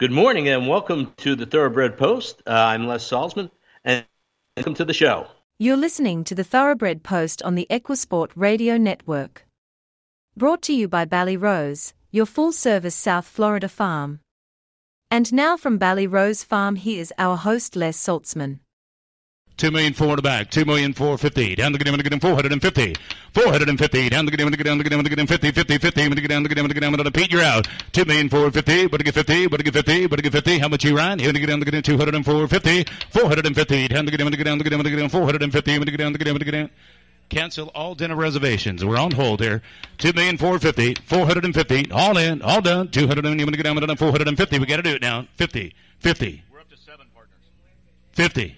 Good morning and welcome to the Thoroughbred Post. Uh, I'm Les Salzman and welcome to the show. You're listening to the Thoroughbred Post on the Equisport Radio Network. Brought to you by Bally Rose, your full service South Florida farm. And now from Bally Rose Farm, here's our host Les Saltzman. Two million four in the back. Two million four fifty. Down the get him to get him four hundred and fifty. Four hundred and fifty. Down the get him to get him to get him to get him fifty. Fifty. Fifty. To get down to get him to get him to Pete, you're out. Two million four fifty. But to get fifty. But to get fifty. But to get fifty. How much you run? Here to get down to get him two hundred and four fifty. Four hundred and fifty. Down to get him to get down to get him to get him four hundred and fifty. To get down to get him to get him. Cancel all dinner reservations. We're on hold here. Two million four fifty. Four hundred and fifty. All in. All done. Two hundred and get down to four hundred and fifty. We got to do it now. Fifty. Fifty. We're up to seven partners. Fifty.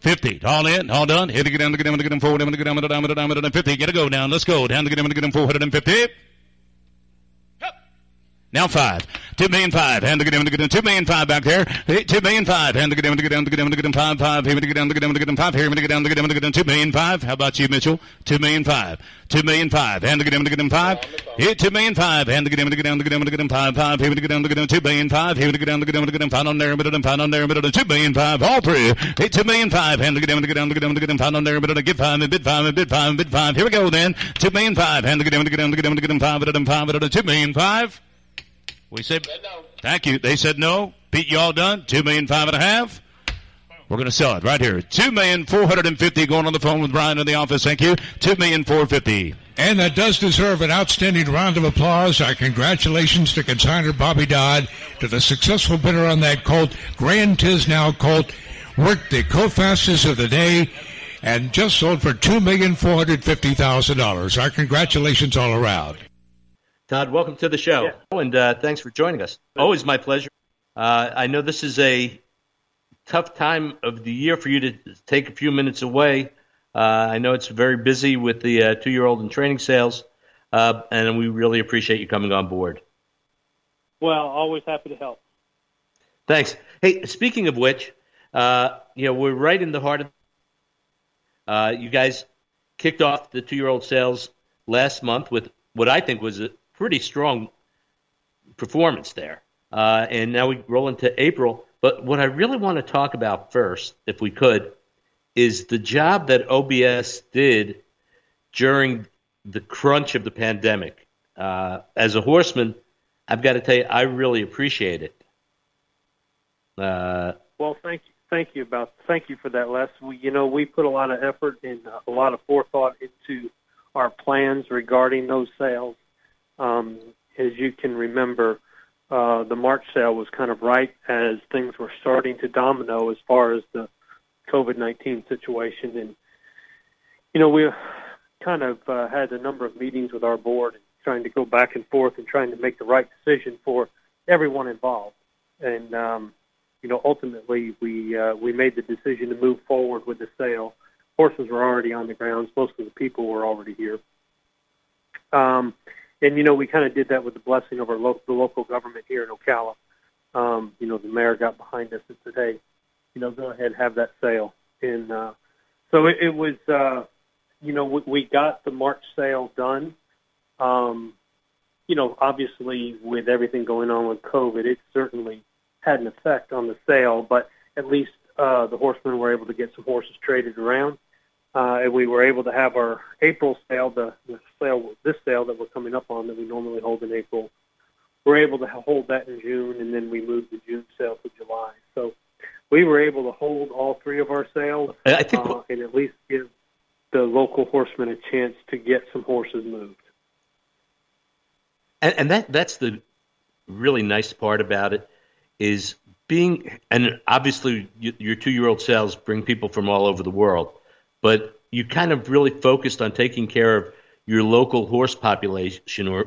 50. All in, all done. Here to get down to get down to get them forward, down to get down to down to down to 50. Get a go down. Let's go. Down to get down to get them 450. Now five. Two million five. Hand to get him to get him. Two million five back there. Two million five. Hand to get him to get down to get him to get him five five. Here to get down to get him to get him five. Here to get down to get him to get him two million five. How about you, Mitchell? Two million five. Two million five. Hand to get him to get him five. Here two million five. Hand to get him to get down to get him to get him five five. Here to get down to get him two million five. Here to get down to get him to get him five on there. Middle and five on there. Middle two million five. All three. Hey two million five. Hand to get him to get down to get him to get him five on there. Middle get five. Bid five. Bid five. Bid five. Here we go then. Two million five. Hand to get him to get down to get him to get him five. Middle five. Middle two million five. We said, thank you. They said no. Pete, you all done? Two million five and a half. We're going to sell it right here. Two million four hundred and fifty. Going on the phone with Brian in the office. Thank you. Two million four fifty. And that does deserve an outstanding round of applause. Our congratulations to consigner Bobby Dodd, to the successful bidder on that colt, Grand Tiznow colt, worked the co-fastest of the day, and just sold for two million four hundred fifty thousand dollars. Our congratulations all around. Tod, welcome to the show, Yeah. and uh, thanks for joining us. Always my pleasure. Uh, I know this is a tough time of the year for you to take a few minutes away. Uh, I know it's very busy with the uh, two-year-old and training sales, uh, and we really appreciate you coming on board. Well, always happy to help. Thanks. Hey, speaking of which, uh, you know we're right in the heart of. Uh, you guys kicked off the two-year-old sales last month with what I think was a pretty strong performance there, uh, and now we roll into April. But what I really want to talk about first, if we could, is the job that OBS did during the crunch of the pandemic. Uh, as a horseman, I've got to tell you, I really appreciate it. Uh, Well, thank you, thank you about thank you for that, Les. We, you know, we put a lot of effort and a lot of forethought into our plans regarding those sales. Um, as you can remember, uh, the March sale was kind of right as things were starting to domino as far as the COVID nineteen situation, and you know, we kind of uh, had a number of meetings with our board, and trying to go back and forth and trying to make the right decision for everyone involved, and um, you know, ultimately we uh, we made the decision to move forward with the sale. Horses were already on the grounds. Most of the people were already here. Um, and you know, we kind of did that with the blessing of our local, the local government here in Ocala. Um, you know, the mayor got behind us and said, "Hey, you know, go ahead and have that sale." And uh, so it, it was, uh, you know, we, we got the March sale done. Um, you know, obviously with everything going on with COVID, it certainly had an effect on the sale, but at least uh, the horsemen were able to get some horses traded around. Uh, and we were able to have our April sale, the, the sale, this sale that we're coming up on that we normally hold in April. We're able to hold that in June, and then we moved the June sale to July. So we were able to hold all three of our sales I think uh, and at least give the local horsemen a chance to get some horses moved. and, and that that's the really nice part about it is being and obviously your two year old sales bring people from all over the world but you kind of really focused on taking care of your local horse population or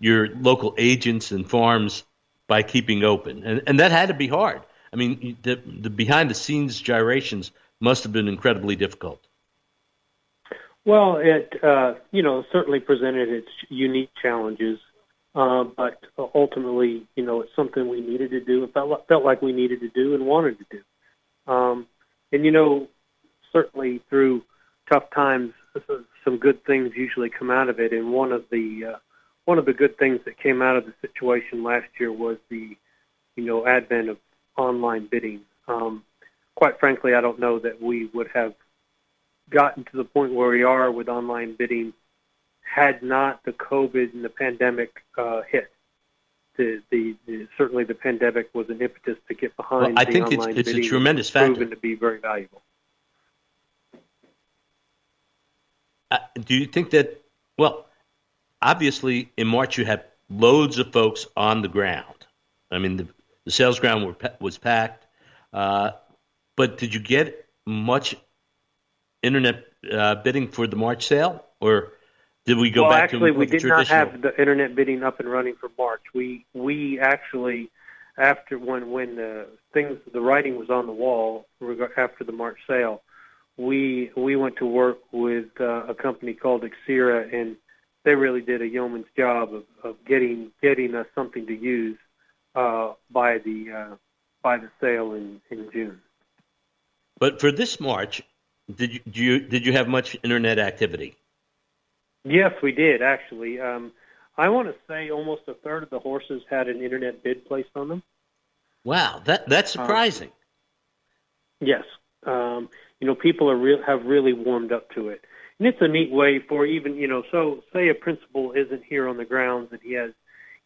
your local agents and farms by keeping open and and that had to be hard i mean the the behind the scenes gyrations must have been incredibly difficult Well, it uh, you know certainly presented its unique challenges, uh, but ultimately, you know, it's something we needed to do. It felt felt like we needed to do and wanted to do. Um, and you know, certainly through tough times, some good things usually come out of it. And one of the uh, one of the good things that came out of the situation last year was the you know, advent of online bidding. Um, quite frankly, I don't know that we would have gotten to the point where we are with online bidding had not the COVID and the pandemic uh, hit. The, the, the, certainly the pandemic was an impetus to get behind. Well, I the think online it's, it's a tremendous proven to be very valuable. Uh, do you think that? Well, obviously in March you had loads of folks on the ground. I mean, the, the sales ground were, was packed. Uh, but did you get much internet uh, bidding for the March sale, or did we go back to the traditional? well, back actually, to we did not have the internet bidding up and running for March. We we actually after when when the things the writing was on the wall after the March sale, we we went to work with uh, a company called Xcira, and they really did a yeoman's job of, of getting getting us something to use uh, by the uh, by the sale in in June. But for this March, did you, do you did you have much internet activity? Yes, we did actually. Um, I want to say almost a third of the horses had an internet bid placed on them. Wow, that that's surprising. Yes, um, you know people are real have really warmed up to it, and it's a neat way for even you know. So say a principal isn't here on the grounds that he has,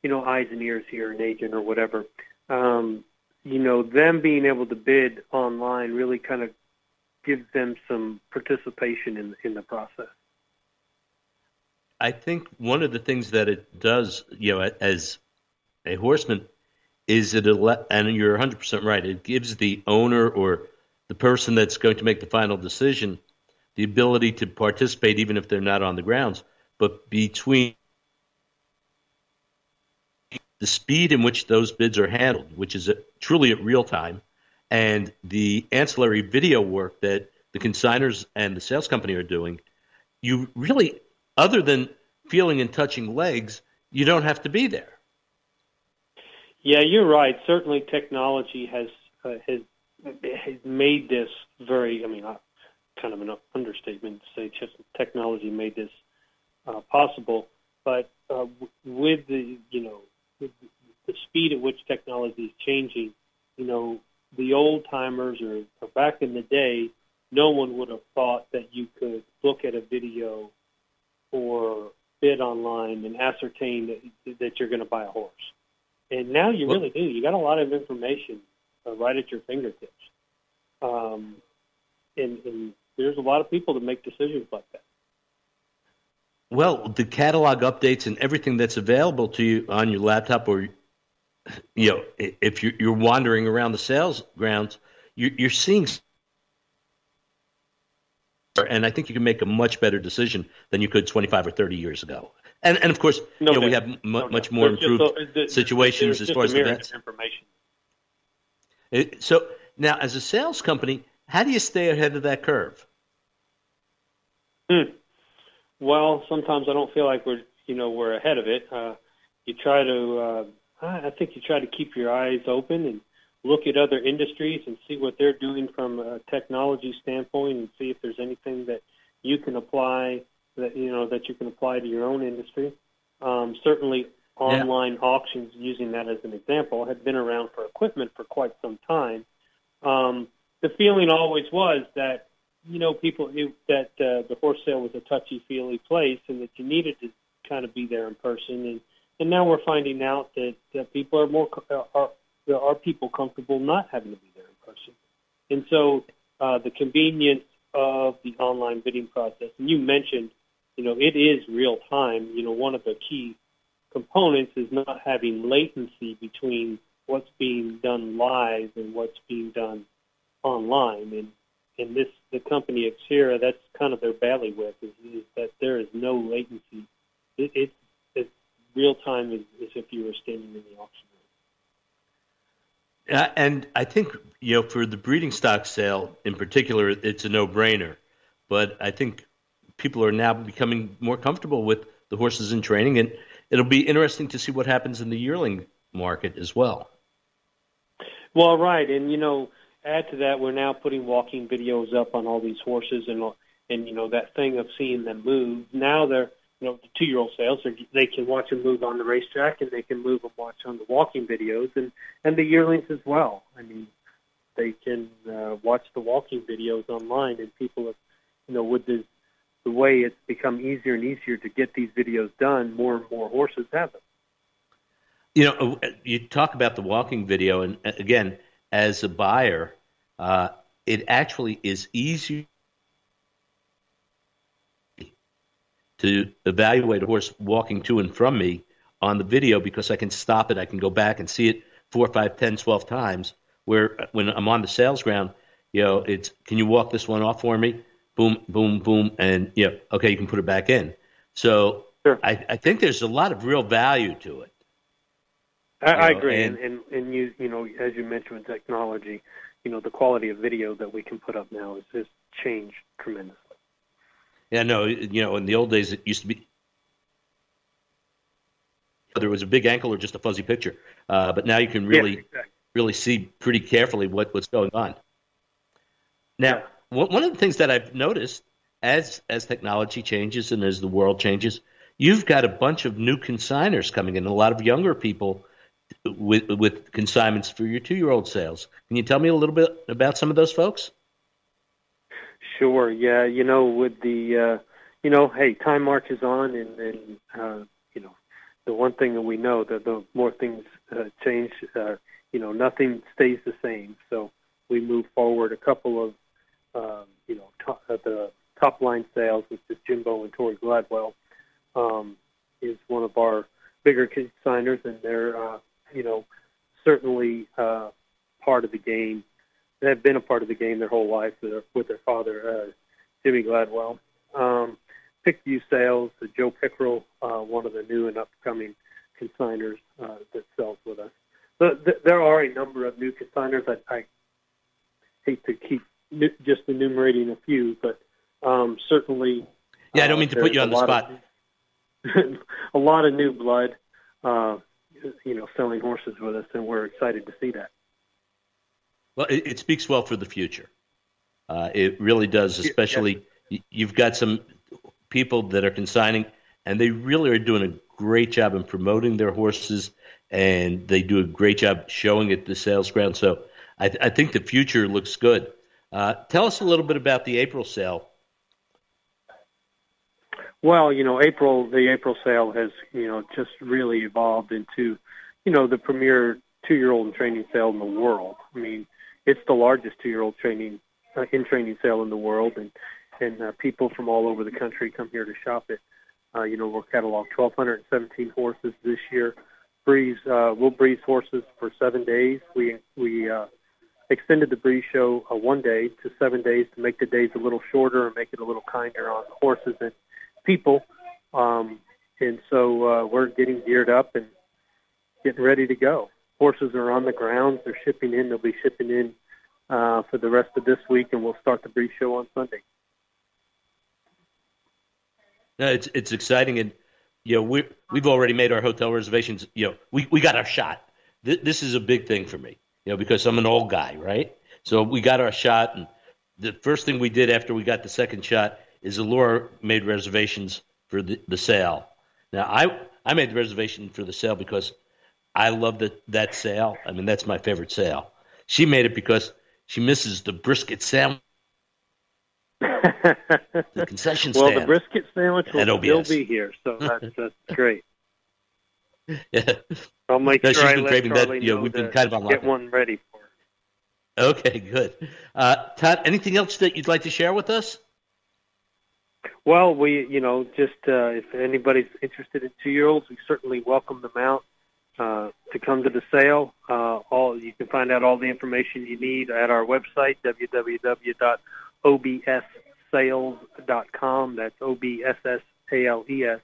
you know, eyes and ears here, an agent or whatever. Um, you know, them being able to bid online really kind of gives them some participation in in the process. I think one of the things that it does, you know, as a horseman, is it ele- and you're 100 percent right. It gives the owner or the person that's going to make the final decision the ability to participate, even if they're not on the grounds. But between the speed in which those bids are handled, which is truly at real time, and the ancillary video work that the consigners and the sales company are doing, you really, other than feeling and touching legs, you don't have to be there. Yeah, you're right. Certainly, technology has uh, has has made this very. I mean, uh, kind of an understatement to say just technology made this uh, possible. But uh, with the you know with the speed at which technology is changing, you know, the old timers or, or back in the day, no one would have thought that you could look at a video or bid online and ascertain that, that you're going to buy a horse. And now you Well- really do. You got a lot of information uh, right at your fingertips. Um, and, and there's a lot of people that make decisions like that. Well, the catalog updates and everything that's available to you on your laptop, or you know, if you're, you're wandering around the sales grounds, you're, you're seeing, and I think you can make a much better decision than you could 25 or 30 years ago. And and of course, No you know, we have m- No much more There's improved situations as far as vets. information. So now, as a sales company, how do you stay ahead of that curve? Hmm. Well, sometimes I don't feel like we're you know we're ahead of it. Uh, you try to uh, I I think you try to keep your eyes open and look at other industries and see what they're doing from a technology standpoint and see if there's anything that you can apply that you know that you can apply to your own industry. Um, certainly, online auctions, using that as an example, had been around for equipment for quite some time. Um, the feeling always was that you know, people knew that uh, the horse sale was a touchy-feely place, and that you needed to kind of be there in person. And and now we're finding out that, that people are more are there are people comfortable not having to be there in person. And so uh, the convenience of the online bidding process, and you mentioned, you know, it is real time. You know, one of the key components is not having latency between what's being done live and what's being done online. And and this the company Xcira, that's kind of their bailiwick is, is that there is no latency. It, it's it's real time as, as if you were standing in the auction room. Uh, and I think you know for the breeding stock sale in particular, it's a no-brainer. But I think people are now becoming more comfortable with the horses in training, and it'll be interesting to see what happens in the yearling market as well. Well, right, and you know, add to that, we're now putting walking videos up on all these horses, and and you know that thing of seeing them move. Now they're you know the two year old sales they can watch them move on the racetrack and they can move and watch on the walking videos and and the yearlings as well i mean they can uh, watch the walking videos online and people have you know with the the way it's become easier and easier to get these videos done more and more horses have them you know you talk about the walking video and uh, again as a buyer uh, it actually is easier to evaluate a horse walking to and from me on the video because I can stop it. I can go back and see it four, five, ten, twelve times. Where when I'm on the sales ground, you know, it's can you walk this one off for me? Boom, boom, boom, and yeah, okay, you can put it back in. So sure. I, I think there's a lot of real value to it. I, I agree, and, and and you you know as you mentioned with technology, you know the quality of video that we can put up now has, has changed tremendously. Yeah, no, you know, in the old days it used to be whether it was a big ankle or just a fuzzy picture, uh, but now you can really, exactly. really see pretty carefully what, what's going on. Now, yeah. One of the things that I've noticed as as technology changes and as the world changes, you've got a bunch of new consigners coming in, a lot of younger people with with consignments for your two year old sales. Can you tell me a little bit about some of those folks? Sure. Yeah. You know, with the, uh, you know, hey, time marches on, and, and uh, you know, the one thing that we know that the more things uh, change, uh, you know, nothing stays the same. So we move forward. A couple of, um, you know, top, uh, the top line sales, which is Jimbo and Tori Gladwell, um, is one of our bigger consigners, and they're, uh, you know, certainly uh, part of the game They have been a part of the game their whole life with their, with their father, uh, Jimmy Gladwell. Um, Pickview Sales, uh, Joe Pickerel, uh, one of the new and upcoming consigners uh, that sells with us. But th- there are a number of new consigners. I, I hate to keep just enumerating a few, but um, certainly. Yeah, I don't mean to put you on the spot. Of, a lot of new blood, uh, you know, selling horses with us, and we're excited to see that. Well, it, it speaks well for the future. Uh, it really does, especially yeah. you've got some people that are consigning, and they really are doing a great job in promoting their horses, and they do a great job showing at the sales ground. So I, I think the future looks good. Uh, tell us a little bit about the April sale. Well, you know, April the April sale has you know just really evolved into, you know, the premier two-year-old training sale in the world. I mean, it's the largest two-year-old training uh, in training sale in the world, and and uh, people from all over the country come here to shop it. Uh, you know, we'll catalog 1,217 horses this year. Breeze, uh, we'll breeze horses for seven days. We we uh, extended the breeze show uh, one day to seven days to make the days a little shorter and make it a little kinder on horses and people. Um, and so uh, we're getting geared up and getting ready to go horses are on the ground. They're shipping in. They'll be shipping in uh, for the rest of this week, and we'll start the breeze show on Sunday. No, it's it's exciting, and you know we we've already made our hotel reservations. You know, we we got our shot. This, this is a big thing for me, you know, because I'm an old guy, right? So we got our shot, and the first thing we did after we got the second shot is Allure made reservations for the, the sale. Now I I made the reservation for the sale because I love that that sale. I mean, that's my favorite sale. She made it because she misses the brisket sandwich. the concession well, stand. Well, the brisket sandwich will still be here, so that's, that's great. Yeah. I'll make no, sure she's I been let craving that. You know, we've been kind of on get one ready for her. Okay, good. Uh, Tod, anything else that you'd like to share with us? Well, we, you know, just uh, if anybody's interested in two-year-olds, we certainly welcome them out uh, to come to the sale. Uh, all you can find out all the information you need at our website www.obssales.com. That's o b s s a l e s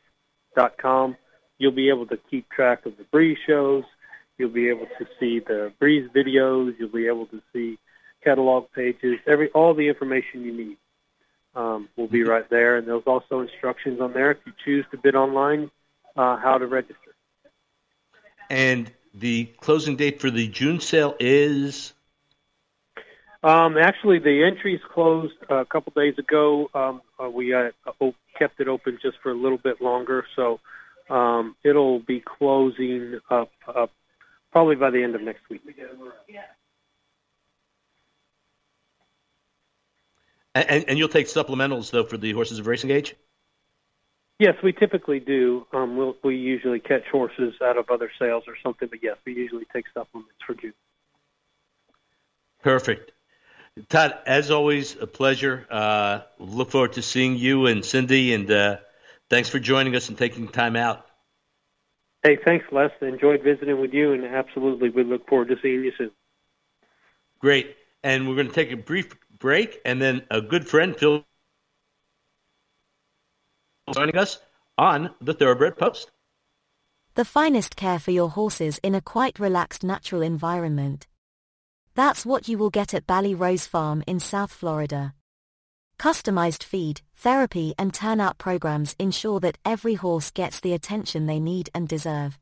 dot com. You'll be able to keep track of the breeze shows. You'll be able to see the breeze videos. You'll be able to see catalog pages. Every all the information you need um, will be right there, and there's also instructions on there if you choose to bid online uh, how to register. And the closing date for the June sale is? Um, actually, the entries closed a couple days ago. Um, uh, we uh, kept it open just for a little bit longer, so um, it'll be closing up, up probably by the end of next week. And, and you'll take supplementals though for the horses of racing age. Yes, we typically do. Um, we'll, we usually catch horses out of other sales or something, but yes, we usually take supplements for June. Perfect. Tod, as always, a pleasure. Uh, look forward to seeing you and Cindy, and uh, thanks for joining us and taking time out. Hey, thanks, Les. Enjoyed visiting with you, and absolutely, we look forward to seeing you soon. Great. And we're going to take a brief break, and then a good friend, Phil, joining us on the Thoroughbred Post. The finest care for your horses in a quite relaxed natural environment. That's what you will get at Bally Rose Farm in South Florida. Customized feed, therapy and turnout programs ensure that every horse gets the attention they need and deserve.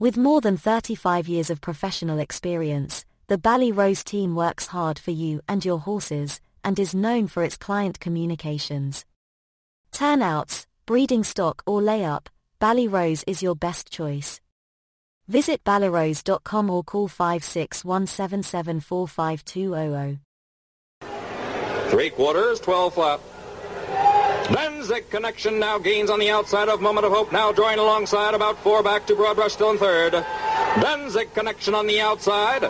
With more than 35 years of professional experience, the Bally Rose team works hard for you and your horses, and is known for its client communications. Turnouts, breeding stock or layup, Bally Rose is your best choice. Visit ballyrose.com or call 561774520. Three quarters, 12 uh, flat. Danzig Connection now gains on the outside of Moment of Hope, now drawing alongside about four back to Broad Brush still in third. Danzig Connection on the outside.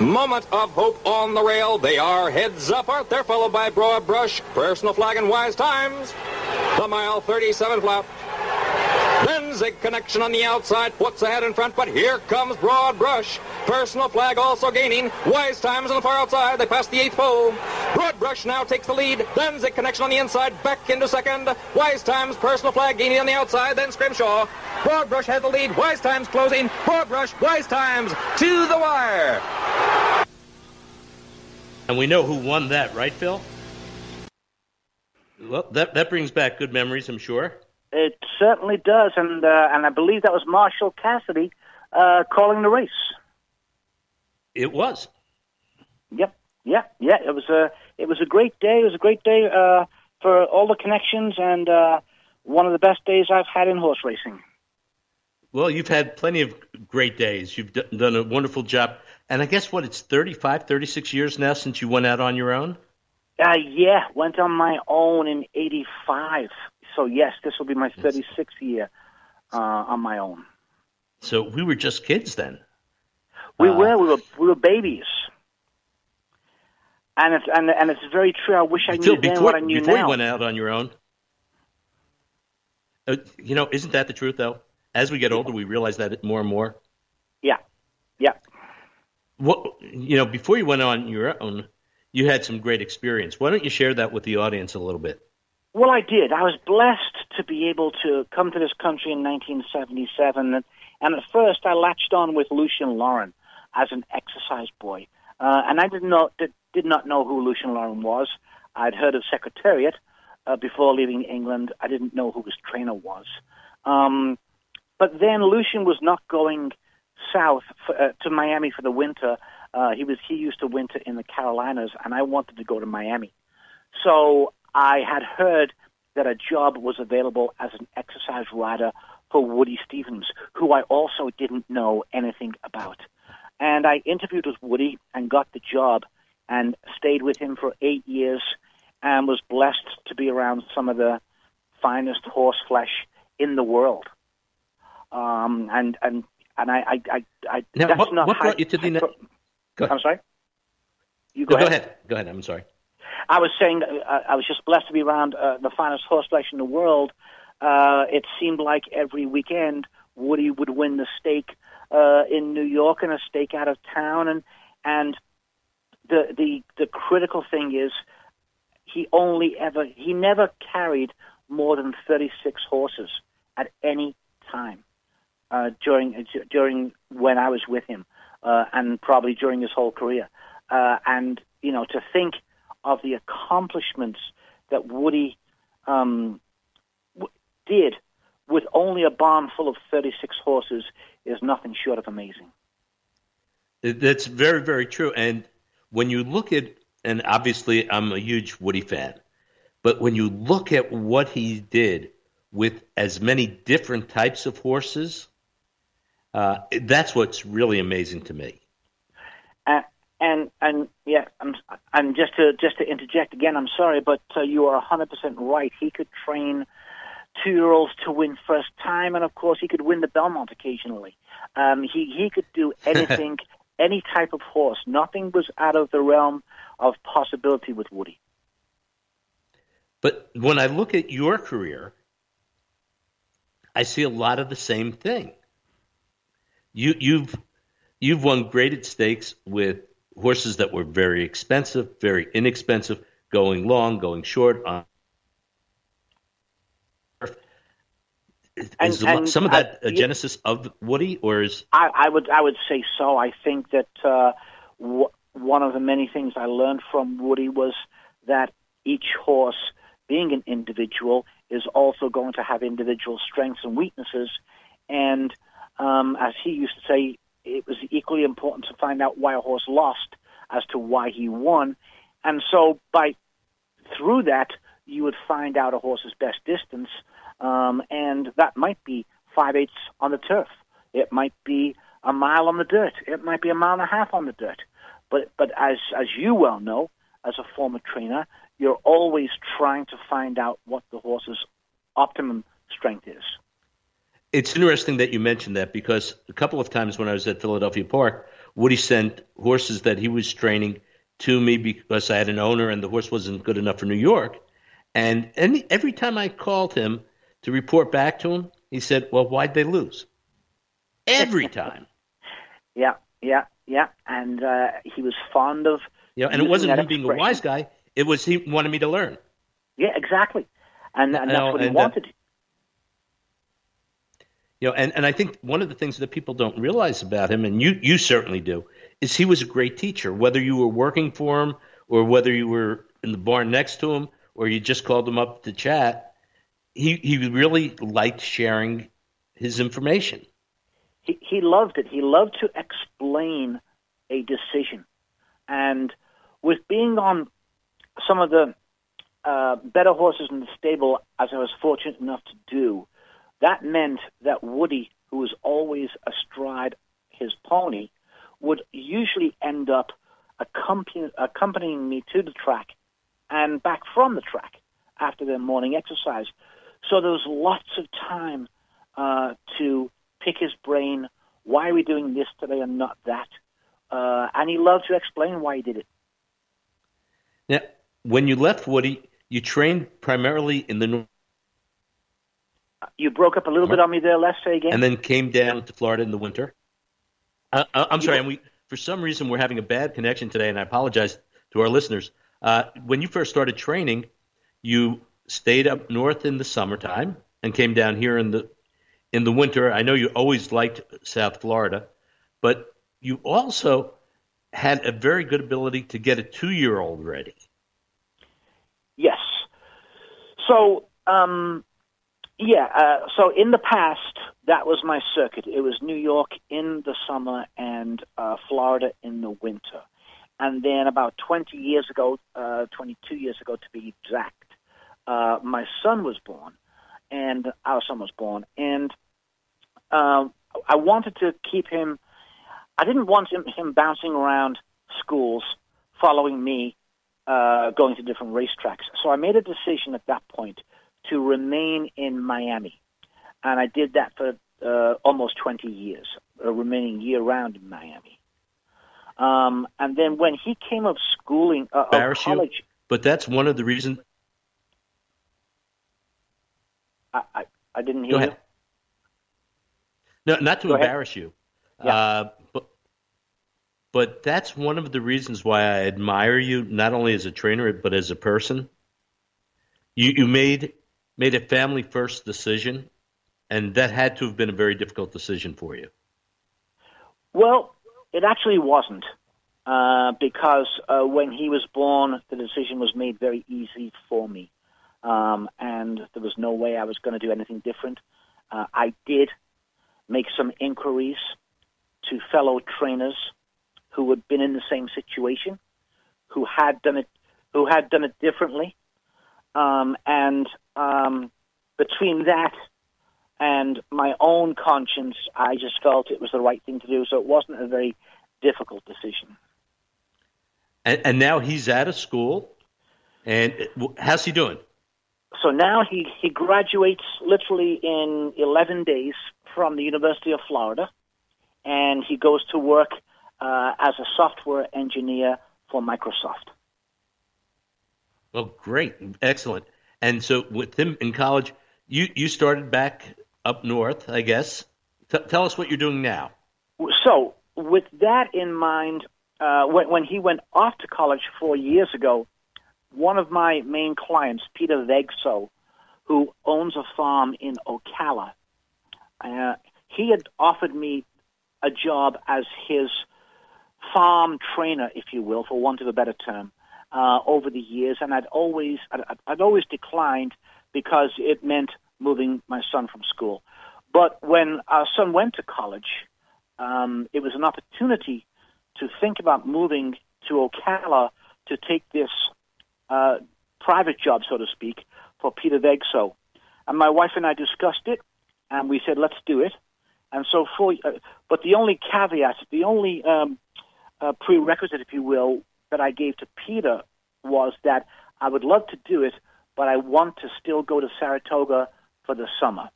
Moment of Hope on the rail. They are heads up, aren't they? Followed by Broad Brush, Personal Flag, and Wise Times. The mile 37 flat. Danzig connection on the outside, puts ahead in front, but here comes Broad Brush. Personal flag also gaining. Wise times on the far outside. They pass the eighth pole. Broad Brush now takes the lead. Danzig connection on the inside, back into second. Wise times, personal flag gaining on the outside, then Scrimshaw. Broad Brush has the lead. Wise times closing. Broad Brush, Wise times to the wire. And we know who won that, right, Phil? Well, that that brings back good memories, I'm sure. It certainly does, and uh, and I believe that was Marshall Cassidy uh, calling the race. It was. Yep, yeah, yeah. It was a it was a great day. It was a great day uh, for all the connections, and uh, one of the best days I've had in horse racing. Well, you've had plenty of great days. You've d- done a wonderful job, and I guess what it's 35, 36 years now since you went out on your own. Uh, yeah, went on my own in '85 so yes, this will be my 36th year uh, on my own. So we were just kids then. We uh, were. We were. We were babies. And it's and and it's very true. I wish I knew before, then what I knew before now. you went out on your own. Uh, you know, isn't that the truth though? As we get older, we realize that more and more. Yeah. Yeah. What you know, before you went on your own, you had some great experience. Why don't you share that with the audience a little bit? Well, I did. I was blessed to be able to come to this country in 1977, and, at first I latched on with Lucien Laurin as an exercise boy, uh, and I didn't know did, did not know who Lucien Laurin was. I'd heard of Secretariat uh, before leaving England. I didn't know who his trainer was, um, but then Lucien was not going south for, uh, to Miami for the winter. Uh, he was he used to winter in the Carolinas, and I wanted to go to Miami. So I had heard that a job was available as an exercise rider for Woody Stephens, who I also didn't know anything about. And I interviewed with Woody and got the job and stayed with him for eight years and was blessed to be around some of the finest horse flesh in the world. Um, and and and I I I, I now, that's what, not what high, brought you to the? Go I'm sorry. You go, go, ahead. ahead. Go ahead. I'm sorry. I was saying uh, I was just blessed to be around uh, the finest horse flesh in the world. Uh, it seemed like every weekend Woody would win the stake uh, in New York and a stake out of town, and and the the the critical thing is he only ever he never carried more than 36 horses at any time uh, during during when I was with him, uh, and probably during his whole career. Uh, and you know, to think of the accomplishments that Woody um, w- did with only a barn full of 36 horses is nothing short of amazing. That's very, very true. And when you look at and obviously I'm a huge Woody fan, but when you look at what he did with as many different types of horses, uh, that's what's really amazing to me. And and yeah, I'm I'm just to just to interject again. I'm sorry, but uh, you are 100 percent right. He could train two year olds to win first time, and of course he could win the Belmont occasionally. Um, he he could do anything, any type of horse. Nothing was out of the realm of possibility with Woody. But when I look at your career, I see a lot of the same thing. You you've you've won graded stakes with horses that were very expensive, very inexpensive, going long, going short. On is and, some of that a genesis of Woody, or is I, I, would I would say so. I think that uh, w- one of the many things I learned from Woody was that each horse, being an individual, is also going to have individual strengths and weaknesses, and um, as he used to say, it was equally important to find out why a horse lost as to why he won. And so by through that, you would find out a horse's best distance, um, and that might be five eighths on the turf. It might be a mile on the dirt. It might be a mile and a half on the dirt. But but as as you well know, as a former trainer, you're always trying to find out what the horse's optimum strength is. It's interesting that you mentioned that because a couple of times when I was at Philadelphia Park, Woody sent horses that he was training to me because I had an owner and the horse wasn't good enough for New York. And any, every time I called him to report back to him, he said, "Well, why'd they lose?" Every time. yeah, yeah, yeah. And uh, he was fond of. Yeah, and it wasn't him being a wise guy. It was he wanted me to learn. Yeah, exactly. And, and that's what he and, wanted. Uh, you know, and, and I think one of the things that people don't realize about him, and you, you certainly do, is he was a great teacher. Whether you were working for him or whether you were in the barn next to him or you just called him up to chat, he, he really liked sharing his information. He, he loved it. He loved to explain a decision. And with being on some of the uh, better horses in the stable, as I was fortunate enough to do, that meant that Woody, who was always astride his pony, would usually end up accompany, accompanying me to the track and back from the track after their morning exercise. So there was lots of time uh, to pick his brain. Why are we doing this today and not that? Uh, and he loved to explain why he did it. Now, when you left Woody, you trained primarily in the you broke up a little bit on me there. Let's say again. And then came down to Florida in the winter. Uh, uh I'm sorry, and we for some reason we're having a bad connection today, and I apologize to our listeners. Uh, when you first started training, you stayed up north in the summertime and came down here in the in the winter. I know you always liked South Florida, but you also had a very good ability to get a two-year-old ready. Yes. So um, yeah, uh, so in the past, that was my circuit. It was New York in the summer and uh, Florida in the winter. And then about 20 years ago, uh, 22 years ago to be exact, uh, my son was born, and our son was born. And uh, I wanted to keep him, I didn't want him, him bouncing around schools, following me, uh, going to different racetracks. So I made a decision at that point to remain in Miami. And I did that for uh, almost 20 years, uh, remaining year round in Miami. Um, and then when he came of schooling, uh, of college. You, but that's one of the reasons. I, I, I didn't hear Go ahead. you. No, not to Go embarrass ahead. you. Yeah. Uh, but, but that's one of the reasons why I admire you, not only as a trainer, but as a person. You, you made made a family first decision, and that had to have been a very difficult decision for you. Well, it actually wasn't. Uh, because uh, when he was born, the decision was made very easy for me. Um, and there was no way I was going to do anything different. Uh, I did make some inquiries to fellow trainers who had been in the same situation, who had done it who had done it differently, um, and um, between that and my own conscience, I just felt it was the right thing to do. So it wasn't a very difficult decision. And, and now he's out of school, and how's he doing? So now he, he graduates literally in 11 days from the University of Florida, and he goes to work uh, as a software engineer for Microsoft. Well, great, excellent. And so, with him in college, you you started back up north, I guess. T- tell us what you're doing now. So, with that in mind, uh, when, when he went off to college four years ago, one of my main clients, Peter Vegso, who owns a farm in Ocala, uh, he had offered me a job as his farm trainer, if you will, for want of a better term, uh, over the years, and I'd always I'd, I'd always declined because it meant moving my son from school. But when our son went to college, um, it was an opportunity to think about moving to Ocala to take this uh, private job, so to speak, for Peter Vegso. And my wife and I discussed it, and we said, let's do it. And so, for uh, but the only caveat, the only um, uh, prerequisite, if you will, that I gave to Peter was that I would love to do it, but I want to still go to Saratoga for the summer.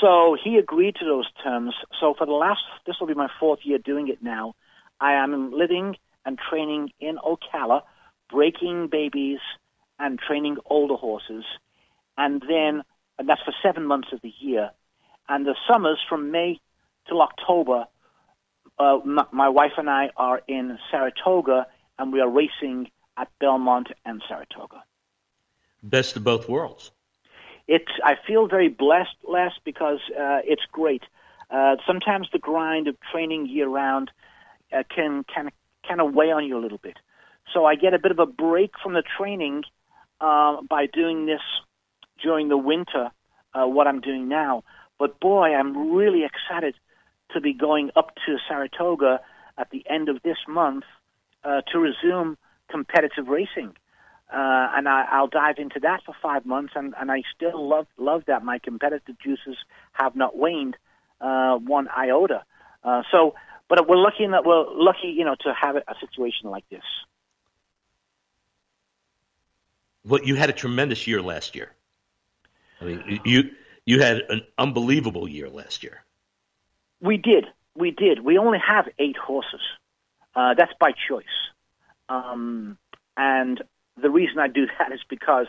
So he agreed to those terms. So for the last, this will be my fourth year doing it now. I am living and training in Ocala, breaking babies and training older horses. And then, and that's for seven months of the year. And the summers from May till October, uh, my, my wife and I are in Saratoga and we are racing at Belmont and Saratoga. Best of both worlds. It's I feel very blessed, Les, because uh, it's great. Uh, sometimes the grind of training year round uh, can can kind of weigh on you a little bit. So I get a bit of a break from the training uh, by doing this during the winter. Uh, what I'm doing now, but boy, I'm really excited to be going up to Saratoga at the end of this month uh, to resume competitive racing. Uh, and I, I'll dive into that for five months, and, and I still love love that my competitive juices have not waned uh, one iota. Uh, so, but we're lucky that we're lucky, you know, to have a situation like this. Well, you had a tremendous year last year. I mean, you you had an unbelievable year last year. We did, we did. We only have eight horses. Uh, that's by choice. Um, and the reason I do that is because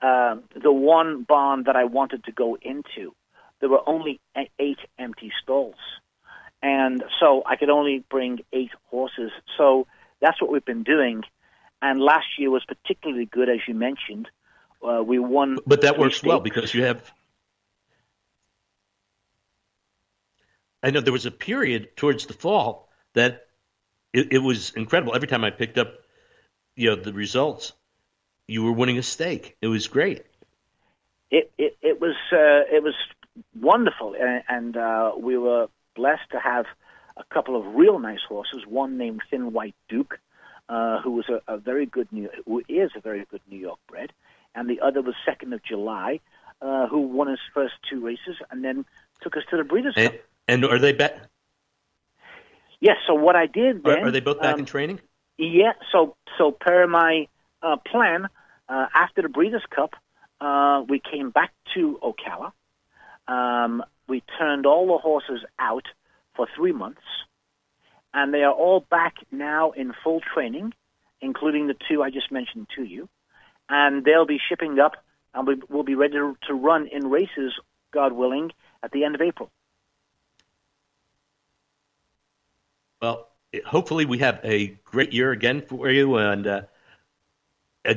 uh, the one barn that I wanted to go into, there were only eight empty stalls. And so I could only bring eight horses. So that's what we've been doing. And last year was particularly good, as you mentioned. Uh, we won. But that works well because you have. I know there was a period towards the fall that it, it was incredible. Every time I picked up, you know, the results, you were winning a stake. It was great. It it, it was uh, it was wonderful, and, and uh, we were blessed to have a couple of real nice horses. One named Thin White Duke, uh, who was a, a very good New, who is a very good New York bred, and the other was Second of July, uh, who won his first two races and then took us to the Breeders' and, Cup. And are they back? Yes. So what I did then? Are, are they both back um, in training? Yeah. So so per my uh, plan, uh, after the Breeders' Cup, uh, we came back to Ocala. Um, we turned all the horses out for three months, and they are all back now in full training, including the two I just mentioned to you. And they'll be shipping up, and we will be ready to run in races, God willing, at the end of April. Well, hopefully we have a great year again for you, and uh,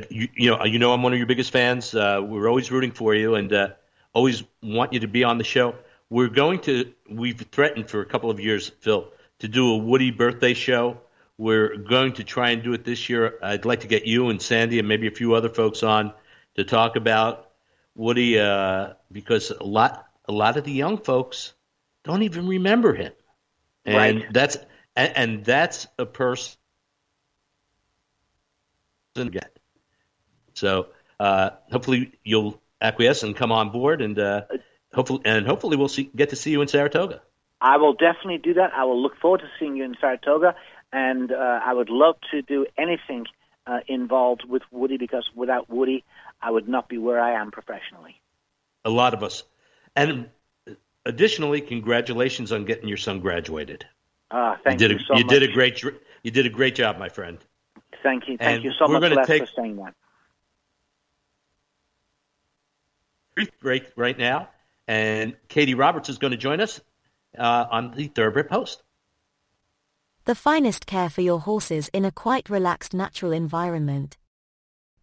you, you, know, you know, I'm one of your biggest fans. Uh, we're always rooting for you, and uh, always want you to be on the show. We're going to. We've threatened for a couple of years, Phil, to do a Woody birthday show. We're going to try and do it this year. I'd like to get you and Sandy and maybe a few other folks on to talk about Woody, uh, because a lot, a lot of the young folks don't even remember him, and Right. that's and, and that's a person again. So uh, hopefully you'll acquiesce and come on board, and uh, hopefully and hopefully we'll see, get to see you in Saratoga. I will definitely do that. I will look forward to seeing you in Saratoga, and uh, I would love to do anything uh, involved with Woody because without Woody, I would not be where I am professionally. A lot of us, and additionally, congratulations on getting your son graduated. Ah, thank you. Did a, so you much. did a great. You did a great job, my friend. Thank you. Thank And you so we're much gonna Les, take- for saying that. brief break right now, and Katie Roberts is going to join us uh, on the Thoroughbred Post. The finest care for your horses in a quite relaxed natural environment.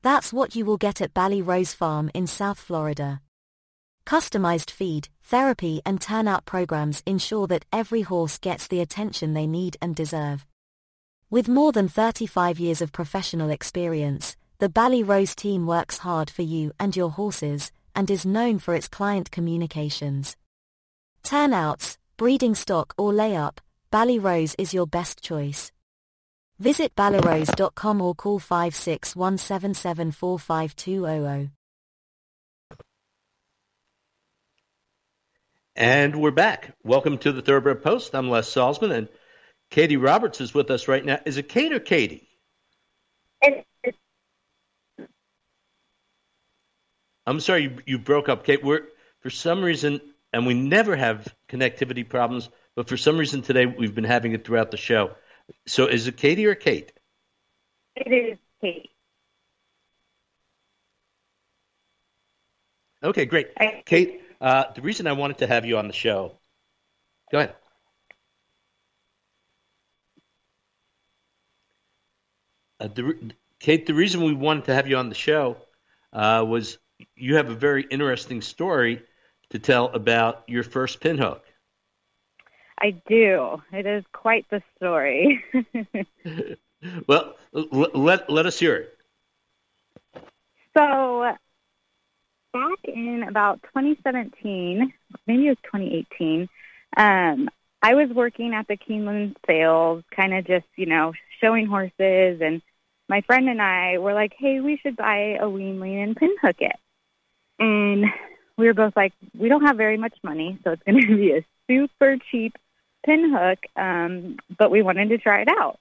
That's what you will get at Bally Rose Farm in South Florida. Customized feed, therapy and turnout programs ensure that every horse gets the attention they need and deserve. With more than 35 years of professional experience, the Bally Rose team works hard for you and your horses, and is known for its client communications. Turnouts, breeding stock or layup, Bally Rose is your best choice. Visit ballyrose.com or call 5617745200. And we're back. Welcome to the Thoroughbred Post. I'm Les Salzman, and Katie Roberts is with us right now. Is it Kate or Katie? I'm sorry, you, you broke up, Kate. We're for some reason, and we never have connectivity problems, but for some reason today we've been having it throughout the show. So is it Katie or Kate? It is Kate. Okay, great. Kate, uh, the reason I wanted to have you on the show. Go ahead. Uh, the, Kate, the reason we wanted to have you on the show uh, was you have a very interesting story to tell about your first pinhook. I do. It is quite the story. Well, l- let let us hear it. so, in about 2017, maybe it was 2018, um, I was working at the Keeneland sales, kind of just, you know, showing horses. And my friend and I were like, hey, we should buy a weanling and pinhook it. And we were both like, we don't have very much money, so it's going to be a super cheap pinhook, um, but we wanted to try it out.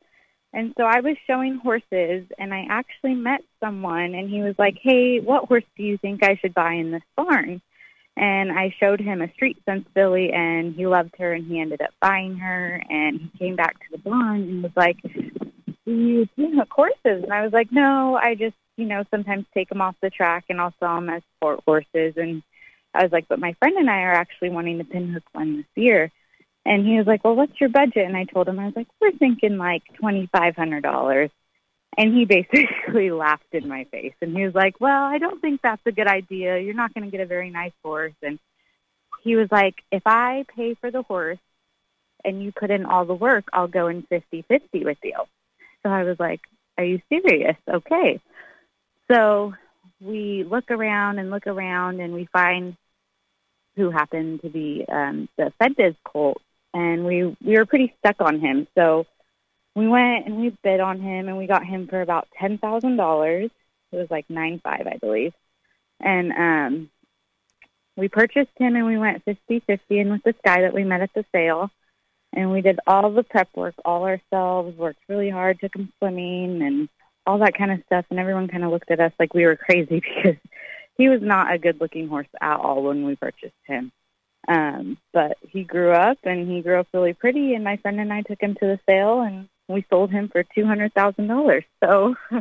And so I was showing horses, and I actually met someone, and he was like, "Hey, what horse do you think I should buy in this barn?" And I showed him a street sense filly, and he loved her, and he ended up buying her. And he came back to the barn and was like, "Do you pinhook horses?" And I was like, "No, I just, you know, sometimes take them off the track, and I'll sell them as sport horses." And I was like, "But my friend and I are actually wanting to pinhook one this year." And he was like, "Well, what's your budget?" And I told him, I was like, "We're thinking like twenty five hundred dollars." And he basically laughed in my face, and he was like, "Well, I don't think that's a good idea. You're not going to get a very nice horse." And he was like, "If I pay for the horse and you put in all the work, I'll go in fifty fifty with you." So I was like, "Are you serious?" Okay. So we look around and look around, and we find who happened to be um, the Fed Biz colt, and we we were pretty stuck on him. So we went and we bid on him, and we got him for about ten thousand dollars. It was like nine five, I believe, and um, we purchased him, and we went fifty fifty, and with this guy that we met at the sale. And we did all the prep work all ourselves, worked really hard, took him swimming and all that kind of stuff. And everyone kind of looked at us like we were crazy because he was not a good looking horse at all when we purchased him. Um, but he grew up and he grew up really pretty and my friend and I took him to the sale and we sold him for two hundred thousand dollars. So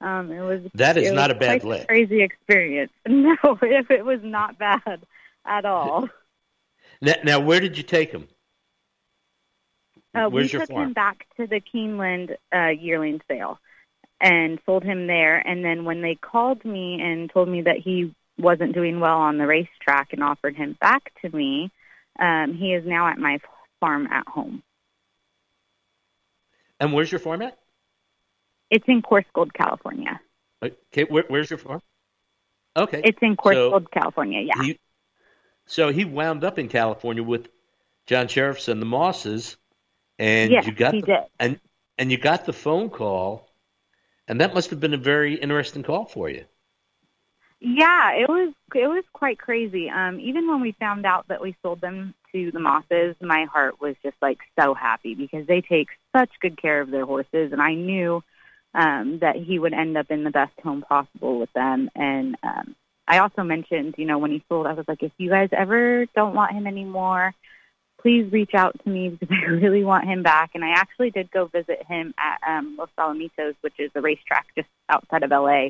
um it was That is not a bad lick. crazy experience. No, if it was not bad at all. Now, now where did you take him? Uh, we Where's your took farm? him back to the Keeneland uh, yearling sale and sold him there. And then when they called me and told me that he wasn't doing well on the racetrack and offered him back to me, um, he is now at my farm at home. And where's your farm at? It's in Coarsegold, California. Okay, where, where's your farm? Okay. It's in So- Coarsegold, California. Yeah. He, so he wound up in California with John Sherriffs and the Mosses, and Yes, you got he the, did. and and you got the phone call and that must have been a very interesting call for you. Yeah, it was it was quite crazy. Um, even when we found out that we sold them to the Mosses, my heart was just like so happy because they take such good care of their horses, and I knew um, that he would end up in the best home possible with them. And um, I also mentioned, you know, when he sold, I was like, if you guys ever don't want him anymore, please reach out to me because I really want him back. And I actually did go visit him at um, Los Alamitos, which is a racetrack just outside of LA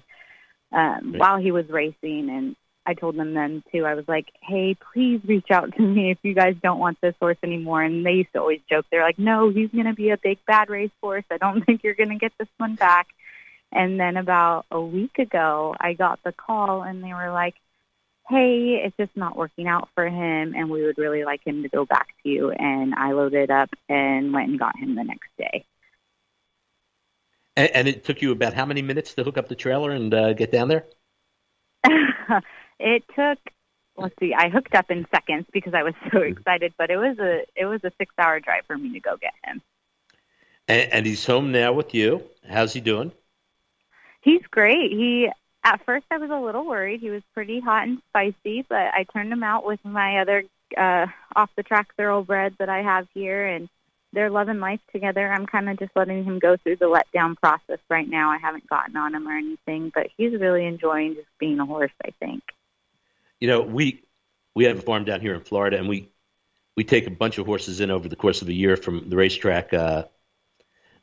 um, right. while he was racing. And I told them then too. I was like, "Hey, please reach out to me if you guys don't want this horse anymore." And they used to always joke. They're like, "No, he's going to be a big bad race horse. I don't think you're going to get this one back." And then about a week ago, I got the call, and they were like, "Hey, it's just not working out for him, and we would really like him to go back to you." And I loaded up and went and got him the next day. And, and it took you about how many minutes to hook up the trailer and uh, get down there? it took let's see, I hooked up in seconds because I was so mm-hmm. excited, but it was a it was a six hour drive for me to go get him. And, and he's home now with you. How's he doing? He's great. He at first I was a little worried. He was pretty hot and spicy, but I turned him out with my other uh off the track thoroughbred that I have here and they're loving life together. I'm kind of just letting him go through the letdown process right now. I haven't gotten on him or anything, but he's really enjoying just being a horse. I think. You know, we we have a farm down here in Florida, and we we take a bunch of horses in over the course of a year from the racetrack, uh,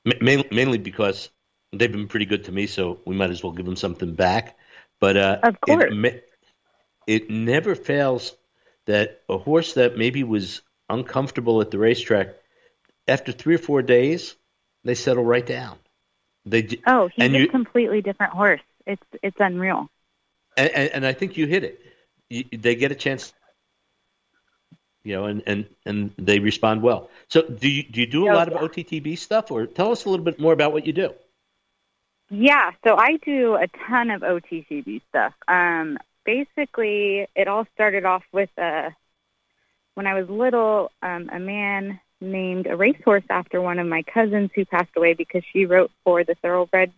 mainly, mainly because they've been pretty good to me, so we might as well give them something back. But uh, of course, it, it never fails that a horse that maybe was uncomfortable at the racetrack after three or four days, they settle right down. They oh, he's and a you, completely different horse. It's it's unreal. And, and, and I think you hit it. You, they get a chance, you know, and, and, and they respond well. So do you do you do a oh, lot yeah. of OTTB stuff, or tell us a little bit more about what you do? Yeah, so I do a ton of OTTB stuff. Um, basically, it all started off with uh, when I was little. Um, a man named a racehorse after one of my cousins who passed away because she wrote for the Thoroughbred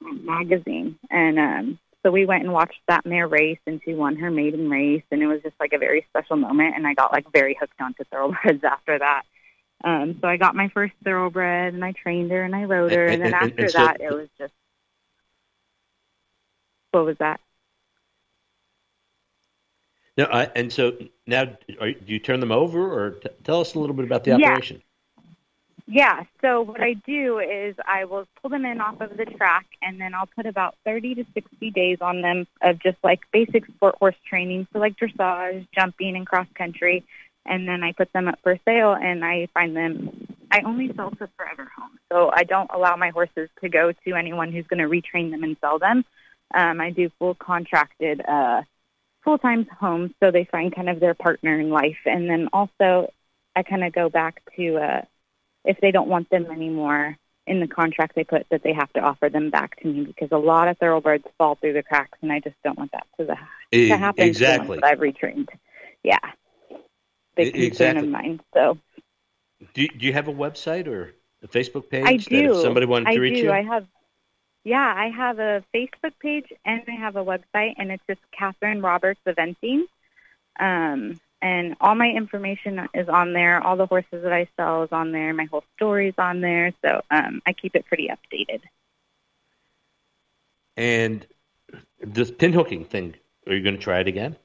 magazine. And um, so we went and watched that mare race, and she won her maiden race, and it was just like a very special moment. And I got like very hooked onto thoroughbreds after that. Um, so I got my first thoroughbred, and I trained her, and I rode her, and, and then after and so, that, it was just what was that? No, I, and so now, are, do you turn them over, or t- tell us a little bit about the operation? Yeah. So what I do is I will pull them in off of the track, and then I'll put about 30 to 60 days on them of just like basic sport horse training, so like dressage, jumping, and cross country. And then I put them up for sale, and I find them. I only sell to forever homes, so I don't allow my horses to go to anyone who's going to retrain them and sell them. Um, I do full contracted uh, full time home, so they find kind of their partner in life. And then also, I kind of go back to uh, if they don't want them anymore in the contract, they put that they have to offer them back to me because a lot of thoroughbreds fall through the cracks, and I just don't want that to, the, to happen. Exactly. To I've retrained. Yeah, big concern exactly. of mine. So, do do you have a website or a Facebook page? I do. if somebody wanted to I reach do. you, I have yeah, I have a Facebook page and I have a website, and it's just Catherine Roberts Eventing. Um, and all my information is on there. All the horses that I sell is on there. My whole story is on there. So um, I keep it pretty updated. And this pin hooking thing, are you going to try it again?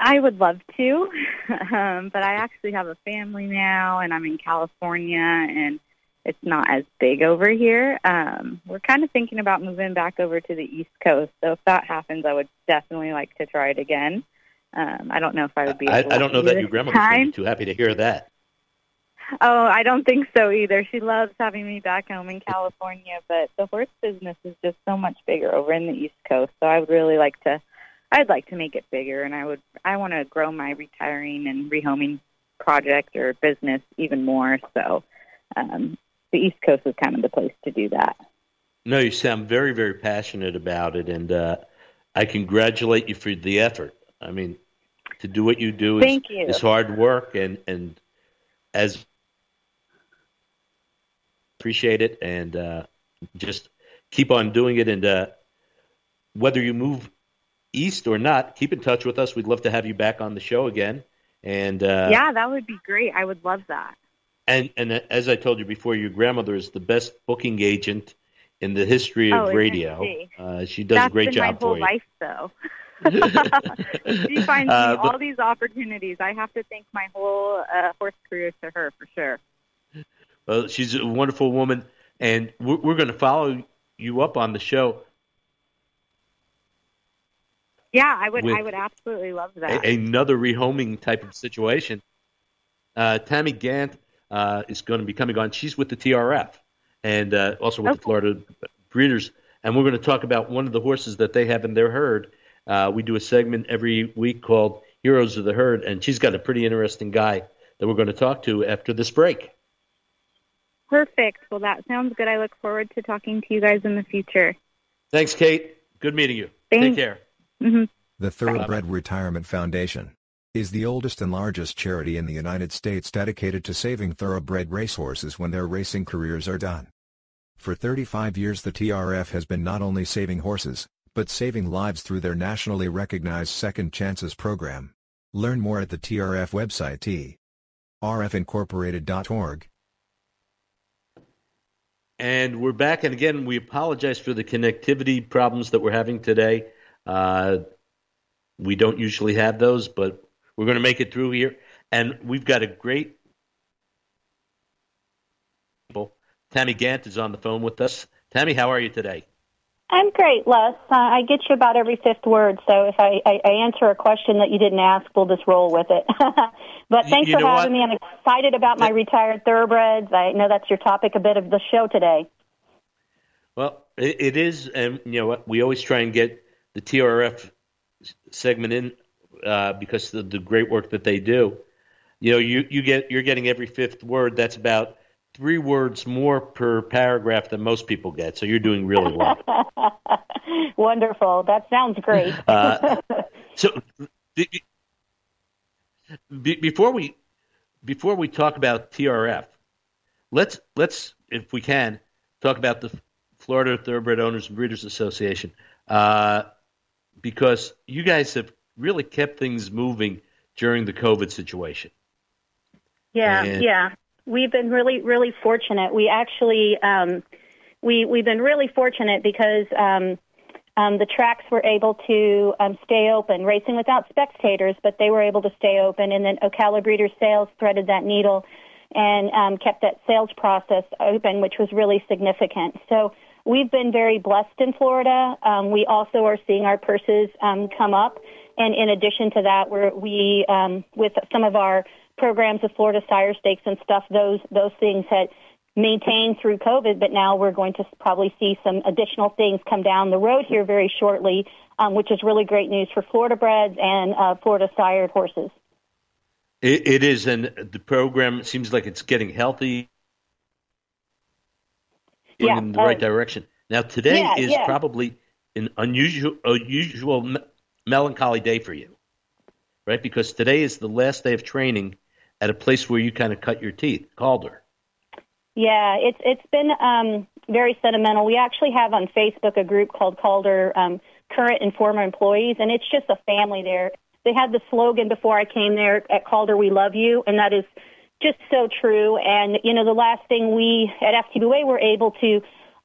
I would love to, um, but I actually have a family now, and I'm in California, and it's not as big over here. Um, we're kind of thinking about moving back over to the East Coast. So if that happens, I would definitely like to try it again. Um, I don't know if I would be. I, I don't know that your grandma would be too happy to hear that. Oh, I don't think so either. She loves having me back home in California, but the horse business is just so much bigger over in the East Coast. So I would really like to. I'd like to make it bigger, and I would. I want to grow my retiring and rehoming project or business even more. So um, the East Coast is kind of the place to do that. No, you sound very, very passionate about it, and uh, I congratulate you for the effort. I mean, to do what you do is, you. is, hard work, and and as appreciate it, and uh, just keep on doing it. And uh, whether you move east or not, keep in touch with us. We'd love to have you back on the show again. And uh, yeah, that would be great. I would love that. And and as I told you before, your grandmother is the best booking agent in the history of oh, radio. She? Uh, she does That's a great been job my whole you. life, though. she finds Uh, me but- all these opportunities. I have to thank my whole uh, horse career to her for sure. Well, she's a wonderful woman, and we're, we're going to follow you up on the show. Yeah, I would. I would absolutely love that. a, another rehoming type of situation. Uh, Tammy Gant uh, is going to be coming on. She's with the TRF and uh, also with the Florida Breeders. And we're going to talk about one of the horses that they have in their herd. Uh, we do a segment every week called Heroes of the Herd, and she's got a pretty interesting guy that we're going to talk to after this break. Perfect. Well, that sounds good. I look forward to talking to you guys in the future. Thanks, Kate. Good meeting you. Take Thanks. care. hmm The Thoroughbred Retirement Foundation is the oldest and largest charity in the United States dedicated to saving thoroughbred racehorses when their racing careers are done. For 35 years the TRF has been not only saving horses, but saving lives through their nationally recognized Second Chances program. Learn more at the TRF website trfincorporated.org. And we're back, and again, we apologize for the connectivity problems that we're having today. Uh, we don't usually have those, but we're going to make it through here. And we've got a great people. Tammy Gant is on the phone with us. Tammy, how are you today? I'm great, Les. Uh, I get you about every fifth word, so if I, I, I answer a question that you didn't ask, we'll just roll with it. but thanks you for having what? me. I'm excited about my retired thoroughbreds. I know that's your topic a bit of the show today. Well, it, it is, and you know what? We always try and get the TRF segment in uh, because of the great work that they do. You know, you, you get you're getting every fifth word. That's about three words more per paragraph than most people get. So you're doing really well. Wonderful. That sounds great. Uh, so be- be- before we before we talk about TRF, let's let's if we can talk about the Florida Thoroughbred Owners and Breeders Association uh, because you guys have really kept things moving during the COVID situation. Yeah, And- yeah. We've been really, really fortunate. We actually, um, we we've been really fortunate because um, um, the tracks were able to um, stay open, racing without spectators, but they were able to stay open. And then Ocala Breeders Sales threaded that needle and um, kept that sales process open, which was really significant. So we've been very blessed in Florida. Um, we also are seeing our purses um, come up. And in addition to that, we're, we, um, with some of our programs of Florida Sire Stakes and stuff, those, those things had maintained through COVID, but now we're going to probably see some additional things come down the road here very shortly, um, which is really great news for Florida breds and uh, Florida sired horses. It, it is, and the program seems like it's getting healthy Yeah, in the uh, right direction. Now, today yeah, is yeah. probably an unusual, unusual melancholy day for you, right? Because today is the last day of training at a place where you kind of cut your teeth, Calder. Yeah, it's it's been um, very sentimental. We actually have on Facebook a group called Calder um, Current and Former Employees, and it's just a family there. They had the slogan before I came there at Calder, "We love you," and that is just so true. And you know, the last thing we at FTBA were able to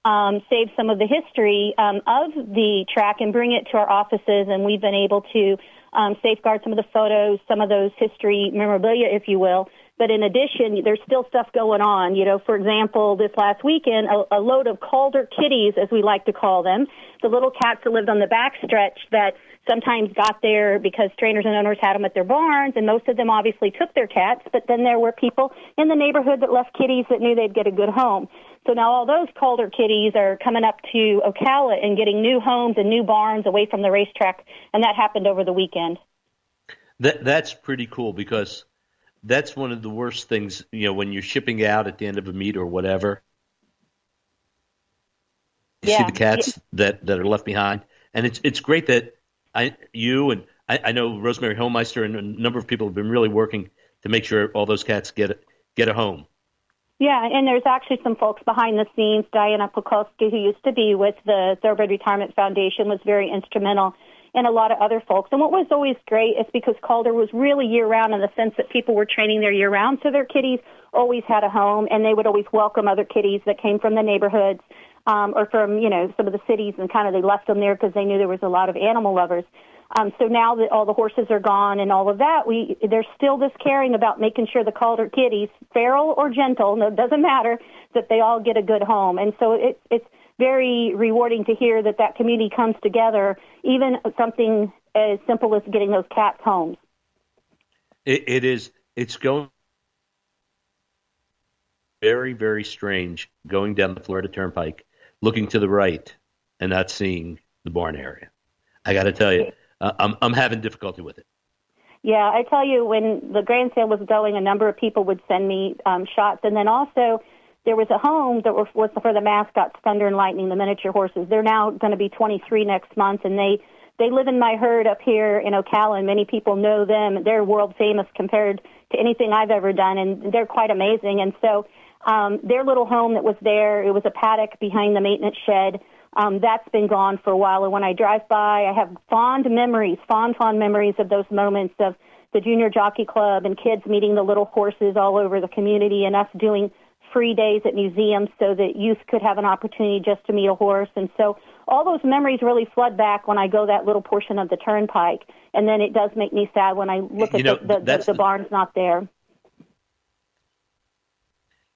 um, save some of the history um, of the track and bring it to our offices, and we've been able to um, safeguard some of the photos, some of those history memorabilia, if you will. But in addition, there's still stuff going on. You know, for example, this last weekend, a, a load of Calder kitties, as we like to call them, the little cats that lived on the backstretch that sometimes got there because trainers and owners had them at their barns, and most of them obviously took their cats. But then there were people in the neighborhood that left kitties that knew they'd get a good home. So now all those Calder kitties are coming up to Ocala and getting new homes and new barns away from the racetrack, and that happened over the weekend. That that's pretty cool because that's one of the worst things, you know, when you're shipping out at the end of a meet or whatever. You see Yeah. the cats that, that are left behind, and it's it's great that I you and I, I know Rosemary Homeister and a number of people have been really working to make sure all those cats get a, get a home. Yeah, and there's actually some folks behind the scenes. Diana Pikulski, who used to be with the Thoroughbred Retirement Foundation, was very instrumental, and a lot of other folks. And what was always great is because Calder was really year round in the sense that people were training there year round, so their kitties always had a home, and they would always welcome other kitties that came from the neighborhoods um, or from you know some of the cities, and kind of they left them there because they knew there was a lot of animal lovers. Um, so now that all the horses are gone and all of that, we there's still this caring about making sure the Calder kitties, feral or gentle, no, it doesn't matter, that they all get a good home. And so it's it's very rewarding to hear that that community comes together, even something as simple as getting those cats homes. It, it is. It's going very very strange going down the Florida Turnpike, looking to the right and not seeing the barn area. I got to tell you uh, I'm I'm having difficulty with it. Yeah, I tell you, when the grand sale was going, a number of people would send me um, shots, and then also there was a home that was for the mascots, Thunder and Lightning, the miniature horses. They're now going to be 23 next month, and they they live in my herd up here in Ocala, and many people know them. They're world famous compared to anything I've ever done, and they're quite amazing. And so um, their little home that was there, it was a paddock behind the maintenance shed. Um, that's been gone for a while. And when I drive by, I have fond memories, fond, fond memories of those moments of the Junior Jockey Club and kids meeting the little horses all over the community and us doing free days at museums so that youth could have an opportunity just to meet a horse. And so all those memories really flood back when I go that little portion of the turnpike. And then it does make me sad when I look at know, the, the, the, the, barns not there.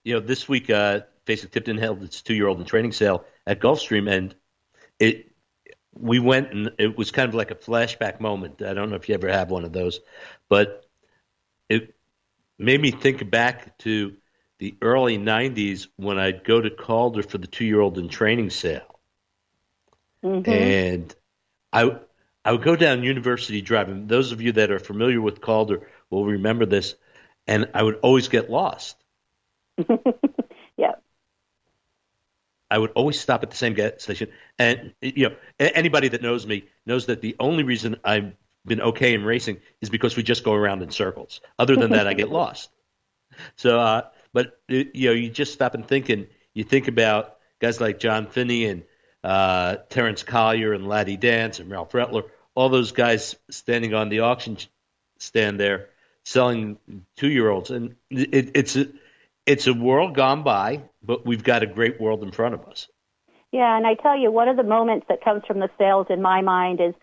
You know, this week, uh, Fasig-Tipton held its two-year-old in training sale at Gulfstream, and it we went and it was kind of like a flashback moment. I don't know if you ever have one of those, but it made me think back to the early '90s when I'd go to Calder for the two-year-old in training sale, mm-hmm. and I I would go down University Drive. And those of you that are familiar with Calder will remember this. And I would always get lost. I would always stop at the same gas station. And you know, anybody that knows me knows that the only reason I've been okay in racing is because we just go around in circles. Other than that, I get lost. So, uh, but you know, you just stop and think, and you think about guys like John Finney and uh, Terence Collier and Laddie Dance and Ralph Retler, all those guys standing on the auction stand there selling two-year-olds, and it, it's a, it's a world gone by, but we've got a great world in front of us. Yeah, and I tell you, one of the moments that comes from the sales in my mind is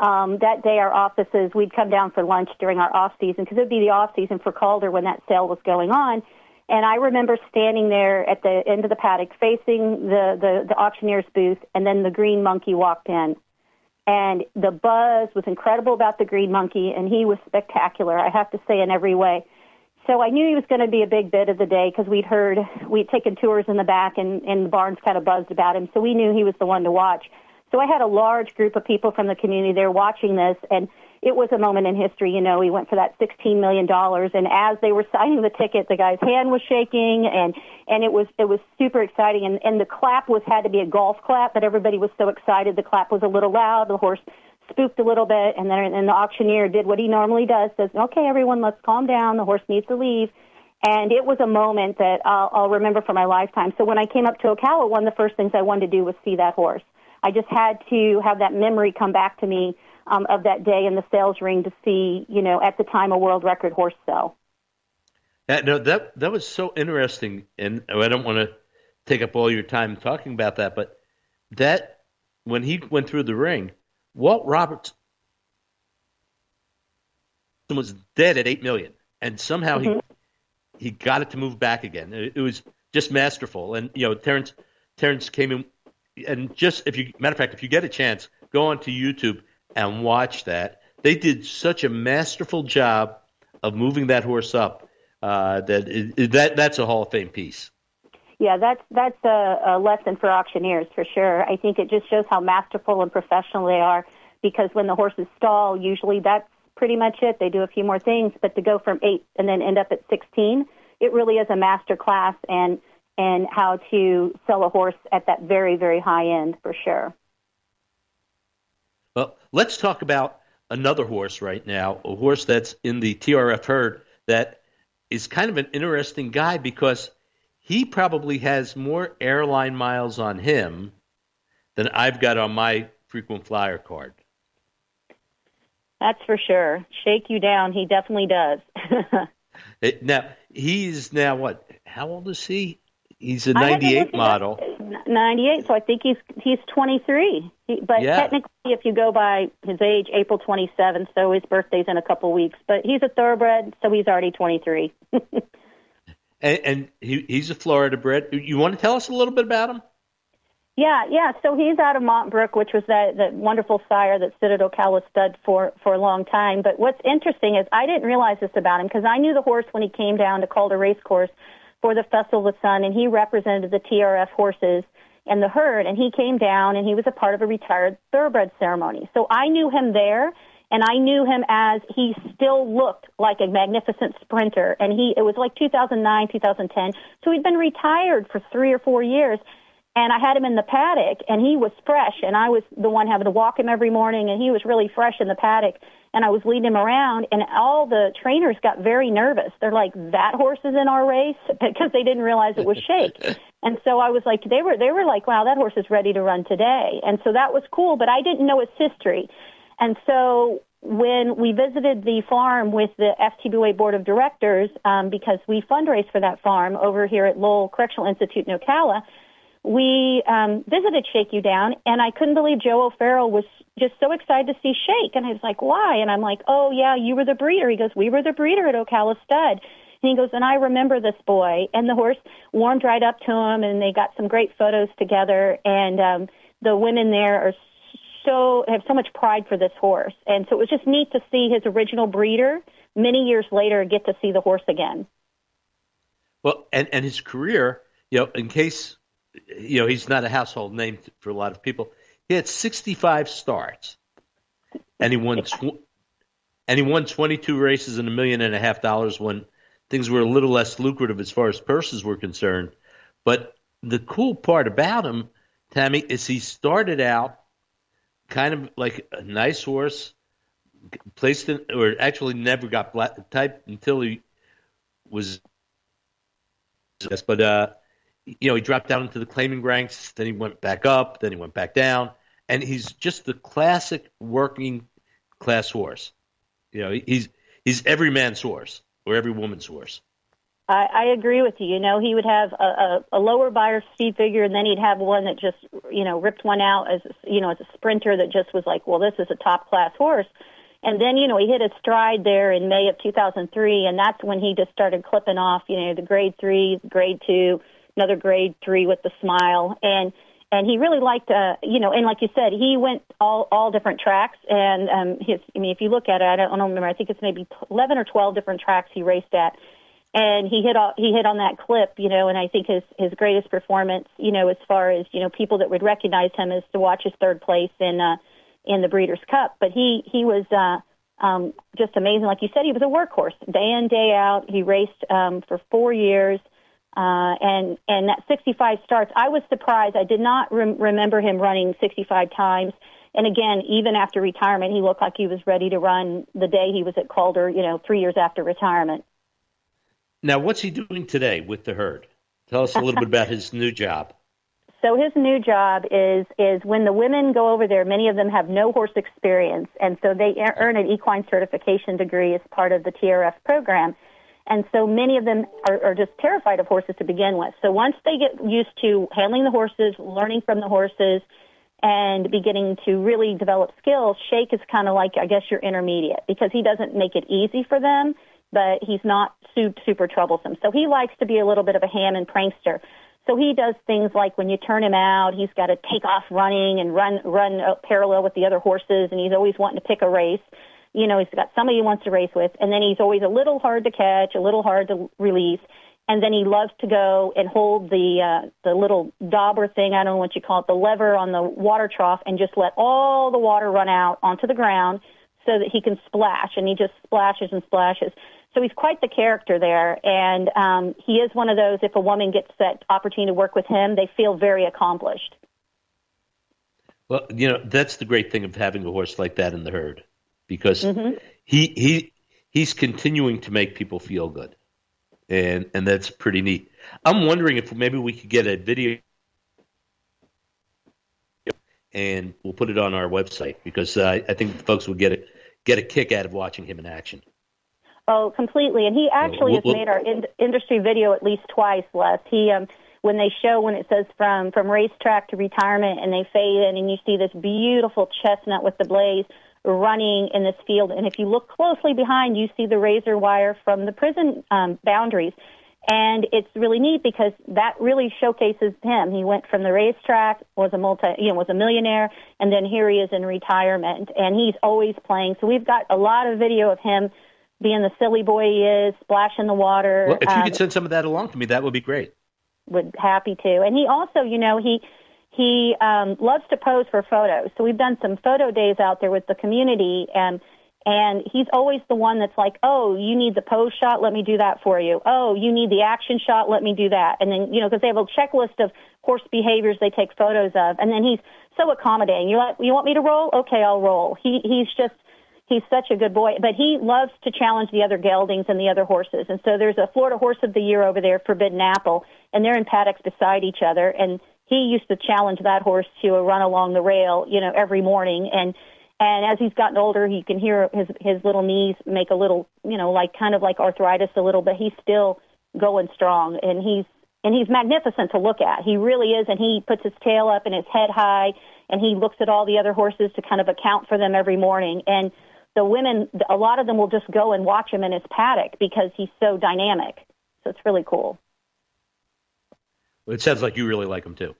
um, that day our offices, we'd come down for lunch during our off season because it would be the off season for Calder when that sale was going on. And I remember standing there at the end of the paddock facing the, the, the auctioneer's booth, and then the green monkey walked in. And the buzz was incredible about the green monkey, and he was spectacular, I have to say, in every way. So I knew he was going to be a big bit of the day because we'd heard, we'd taken tours in the back and, and the barns kind of buzzed about him. So we knew he was the one to watch. So I had a large group of people from the community there watching this and it was a moment in history. You know, he went for that $16 million and as they were signing the ticket, the guy's hand was shaking and, and it was, it was super exciting. And, and the clap was, had to be a golf clap, but everybody was so excited. The clap was a little loud. The horse spooked a little bit, and then and the auctioneer did what he normally does, says, "Okay, everyone, let's calm down. The horse needs to leave." And it was a moment that I'll, I'll remember for my lifetime. So when I came up to Ocala, one of the first things I wanted to do was see that horse. I just had to have that memory come back to me um, of that day in the sales ring to see, you know, at the time a world record horse sell. Uh, no, that that was so interesting, and I don't want to take up all your time talking about that, but that when he went through the ring, Walt Roberts was dead at eight million, and somehow mm-hmm. he he got it to move back again. It, it, was just masterful, and you know Terence Terence came in, and just if you matter of fact, if you get a chance, go onto YouTube and watch that. They did such a masterful job of moving that horse up uh, that it, that that's a Hall of Fame piece. Yeah, that's that's a, a lesson for auctioneers for sure. I think it just shows how masterful and professional they are. Because when the horses stall, usually that's pretty much it. They do a few more things, but to go from eight and then end up at sixteen, it really is a master class and and how to sell a horse at that very very high end for sure. Well, let's talk about another horse right now, a horse that's in the TRF herd that is kind of an interesting guy because he probably has more airline miles on him than I've got on my frequent flyer card. That's for sure. Shake you down, he definitely does. It, now he's now what? How old is he? He's a '98 model. 98, so I think he's he's 23. He, but Yeah. technically, if you go by his age, April 27th, so his birthday's in a couple weeks. But he's a thoroughbred, so he's already 23. And, and he, he's a Florida bred. You want to tell us a little bit about him? Yeah, yeah. So he's out of Montbrook, which was that, that wonderful sire that at Ocala Stud for, for a long time. But what's interesting is I didn't realize this about him because I knew the horse when he came down to Calder Race Course for the Festival of the Sun, and he represented the TRF horses and the herd, and he came down and he was a part of a retired thoroughbred ceremony. So I knew him there, and I knew him as he still looked like a magnificent sprinter. And he, it was like 2009, 2010. So he'd been retired for three or four years. And I had him in the paddock, and he was fresh, and I was the one having to walk him every morning, and he was really fresh in the paddock, and I was leading him around, and all the trainers got very nervous. They're like, "That horse is in our race," because they didn't realize it was Shake. and so I was like, they were they were like, "Wow, that horse is ready to run today," and so that was cool, but I didn't know his history, and so when we visited the farm with the FTBA board of directors, um, because we fundraise for that farm over here at Lowell Correctional Institute in Ocala, we um, visited Shake You Down, and I couldn't believe Joe O'Farrell was just so excited to see Shake. And I was like, why? And I'm like, oh, yeah, you were the breeder. He goes, we were the breeder at Ocala Stud. And he goes, and I remember this boy. And the horse warmed right up to him, and they got some great photos together. And um, the women there are so have so much pride for this horse. And so it was just neat to see his original breeder many years later get to see the horse again. Well, and and his career, you know, in case you know he's not a household name for a lot of people, he had 65 starts, and he won tw- and he won 22 races and a million and a half dollars when things were a little less lucrative as far as purses were concerned. But the cool part about him, Tammy, is he started out kind of like a nice horse, placed in, or actually never got black type until he was but uh, you know, he dropped down into the claiming ranks. Then he went back up. Then he went back down, and he's just the classic working class horse. You know, he's he's every man's horse or every woman's horse. I, I agree with you. You know, he would have a, a, a lower Beyer speed figure, and then he'd have one that just, you know, ripped one out as, you know, as a sprinter that just was like, well, this is a top class horse. And then, you know, he hit his stride there in May of 2003, and that's when he just started clipping off, you know, the grade three, grade two, another grade three with the smile, and and he really liked, uh, you know, and like you said, he went all all different tracks, and um, his, I mean, if you look at it, I don't, I don't remember, I think it's maybe 11 or 12 different tracks he raced at, and he hit all, he hit on that clip, you know, and I think his his greatest performance, you know, as far as you know, people that would recognize him is to watch his third place in. uh in the Breeders' Cup. But he he was uh, um, just amazing. Like you said, he was a workhorse day in day out. He raced um, for four years, uh, and and that 65 starts. I was surprised. I did not rem- remember him running 65 times. And again, even after retirement, he looked like he was ready to run the day he was at Calder. You know, three years after retirement. Now, what's he doing today with the herd? Tell us a little bit about his new job. So his new job is is when the women go over there. Many of them have no horse experience, and so they earn an equine certification degree as part of the TRF program. And so many of them are, are just terrified of horses to begin with. So once they get used to handling the horses, learning from the horses, and beginning to really develop skills, Shake is kind of like I guess your intermediate because he doesn't make it easy for them, but he's not super, super troublesome. So he likes to be a little bit of a ham and prankster. So he does things like when you turn him out, he's got to take off running and run run parallel with the other horses, and he's always wanting to pick a race. You know, he's got somebody he wants to race with, and then he's always a little hard to catch, a little hard to release, and then he loves to go and hold the uh, the little dauber thing, I don't know what you call it, the lever on the water trough, and just let all the water run out onto the ground so that he can splash, and he just splashes and splashes. So he's quite the character there, and um, he is one of those. If a woman gets that opportunity to work with him, they feel very accomplished. Well, you know that's the great thing of having a horse like that in the herd, because Mhm. he he he's continuing to make people feel good. and and that's pretty neat. I'm wondering if maybe we could get a video and we'll put it on our website because uh, I think folks will get a get a kick out of watching him in action. Oh, completely. And he actually Well, well- has made our in- industry video at least twice, Les. He um when they show when it says from from racetrack to retirement and they fade in and you see this beautiful chestnut with the blaze running in this field and if you look closely behind you see the razor wire from the prison um boundaries and it's really neat because that really showcases him. He went from the racetrack, was a multi, you know, was a millionaire, and then here he is in retirement, and he's always playing. So we've got a lot of video of him being the silly boy he is, splashing the water. Well, if you um, could send some of that along to me, that would be great. would happy to. And he also, you know, he he um, loves to pose for photos. So we've done some photo days out there with the community, and and he's always the one that's like, oh, you need the pose shot, let me do that for you. Oh, you need the action shot, let me do that. And then you know, because they have a checklist of horse behaviors they take photos of, and then he's so accommodating. You like, you want me to roll? Okay, I'll roll. He he's just he's such a good boy, but he loves to challenge the other geldings and the other horses. And so there's a Florida Horse of the Year over there, Forbidden Apple, and they're in paddocks beside each other. And he used to challenge that horse to a run along the rail, you know, every morning. And and as he's gotten older, he can hear his his little knees make a little, you know, like kind of like arthritis a little, but he's still going strong. And he's and he's magnificent to look at. He really is, and he puts his tail up and his head high, and he looks at all the other horses to kind of account for them every morning. And the women, a lot of them will just go and watch him in his paddock because he's so dynamic. So it's really cool. It sounds like you really like him too.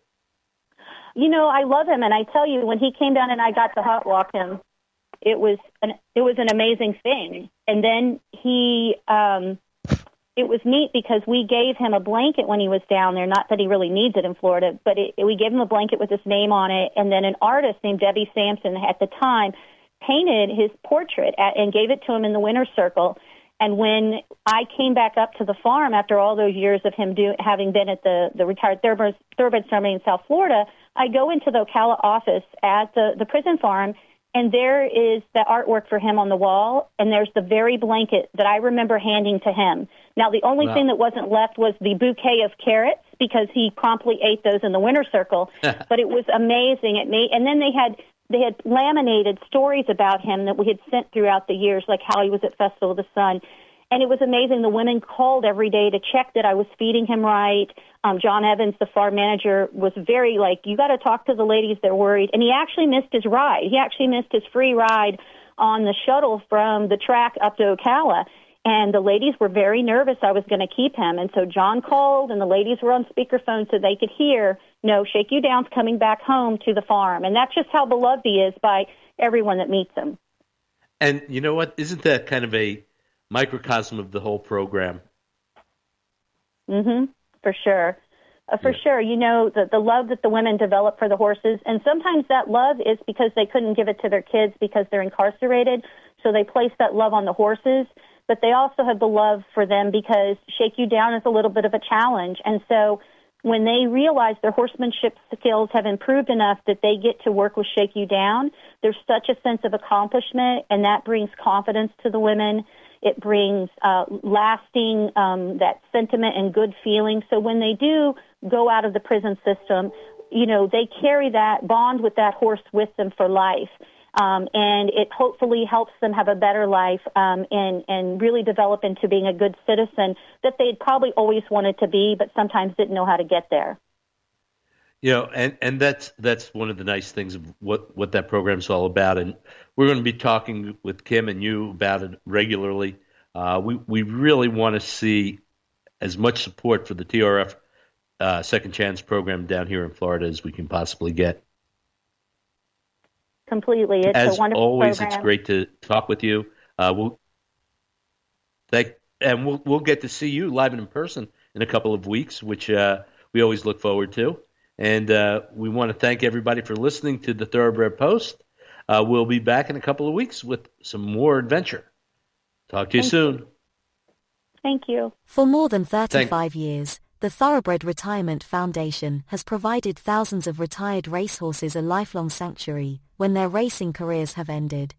You know, I love him, and I tell you, when he came down and I got to hot walk him, it was an it was an amazing thing. And then he, um, it was neat because we gave him a blanket when he was down there. Not that he really needs it in Florida, but it, we gave him a blanket with his name on it, and then an artist named Debbie Sampson at the time painted his portrait at, and gave it to him in the winner's circle. And when I came back up to the farm after all those years of him do, having been at the, the retired thoroughbred, thoroughbred ceremony in South Florida, I go into the Ocala office at the, the prison farm, and there is the artwork for him on the wall, and there's the very blanket that I remember handing to him. Now, the only Wow. thing that wasn't left was the bouquet of carrots because he promptly ate those in the winter circle. but it was amazing. It made, and then they had they had laminated stories about him that we had sent throughout the years, like how he was at Festival of the Sun. And it was amazing. The women called every day to check that I was feeding him right. Um, John Evans, the farm manager, was very like, you got to talk to the ladies. They're worried. And he actually missed his ride. He actually missed his free ride on the shuttle from the track up to Ocala. And the ladies were very nervous I was going to keep him. And so John called, and the ladies were on speakerphone so they could hear, no, Shake You Down's coming back home to the farm. And that's just how beloved he is by everyone that meets him. And you know what? Isn't that kind of a microcosm of the whole program? Mm hmm For sure. Uh, for sure. You know, the, the love that the women develop for the horses, and sometimes that love is because they couldn't give it to their kids because they're incarcerated, so they place that love on the horses. But they also have the love for them because Shake You Down is a little bit of a challenge. And so when they realize their horsemanship skills have improved enough that they get to work with Shake You Down, there's such a sense of accomplishment, and that brings confidence to the women. It brings uh, lasting um, that sentiment and good feeling. So when they do go out of the prison system, you know they carry that bond with that horse with them for life, um, and it hopefully helps them have a better life um, and and really develop into being a good citizen that they'd probably always wanted to be, but sometimes didn't know how to get there. You know, and and that's that's one of the nice things of what what that program's all about. And we're going to be talking with Kim and you about it regularly. Uh, we we really want to see as much support for the TRF uh, Second Chance program down here in Florida as we can possibly get. Completely, it's as a wonderful always, program. it's great to talk with you. Uh, we'll thank, and we'll we'll get to see you live and in person in a couple of weeks, which uh, we always look forward to. And uh, we want to thank everybody for listening to the Thoroughbred Post. Uh, we'll be back in a couple of weeks with some more adventure. Talk to you Thank soon. Thank you. For more than 35 years, the Thoroughbred Retirement Foundation has provided thousands of retired racehorses a lifelong sanctuary when their racing careers have ended.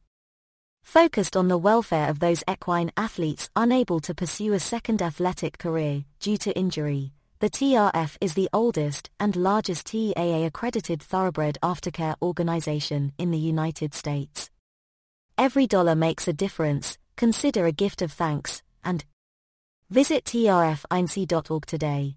focused on the welfare of those equine athletes unable to pursue a second athletic career due to injury. The TRF is the oldest and largest TAA-accredited thoroughbred aftercare organization in the United States. Every dollar makes a difference, consider a gift of thanks, and visit trfinc.org today.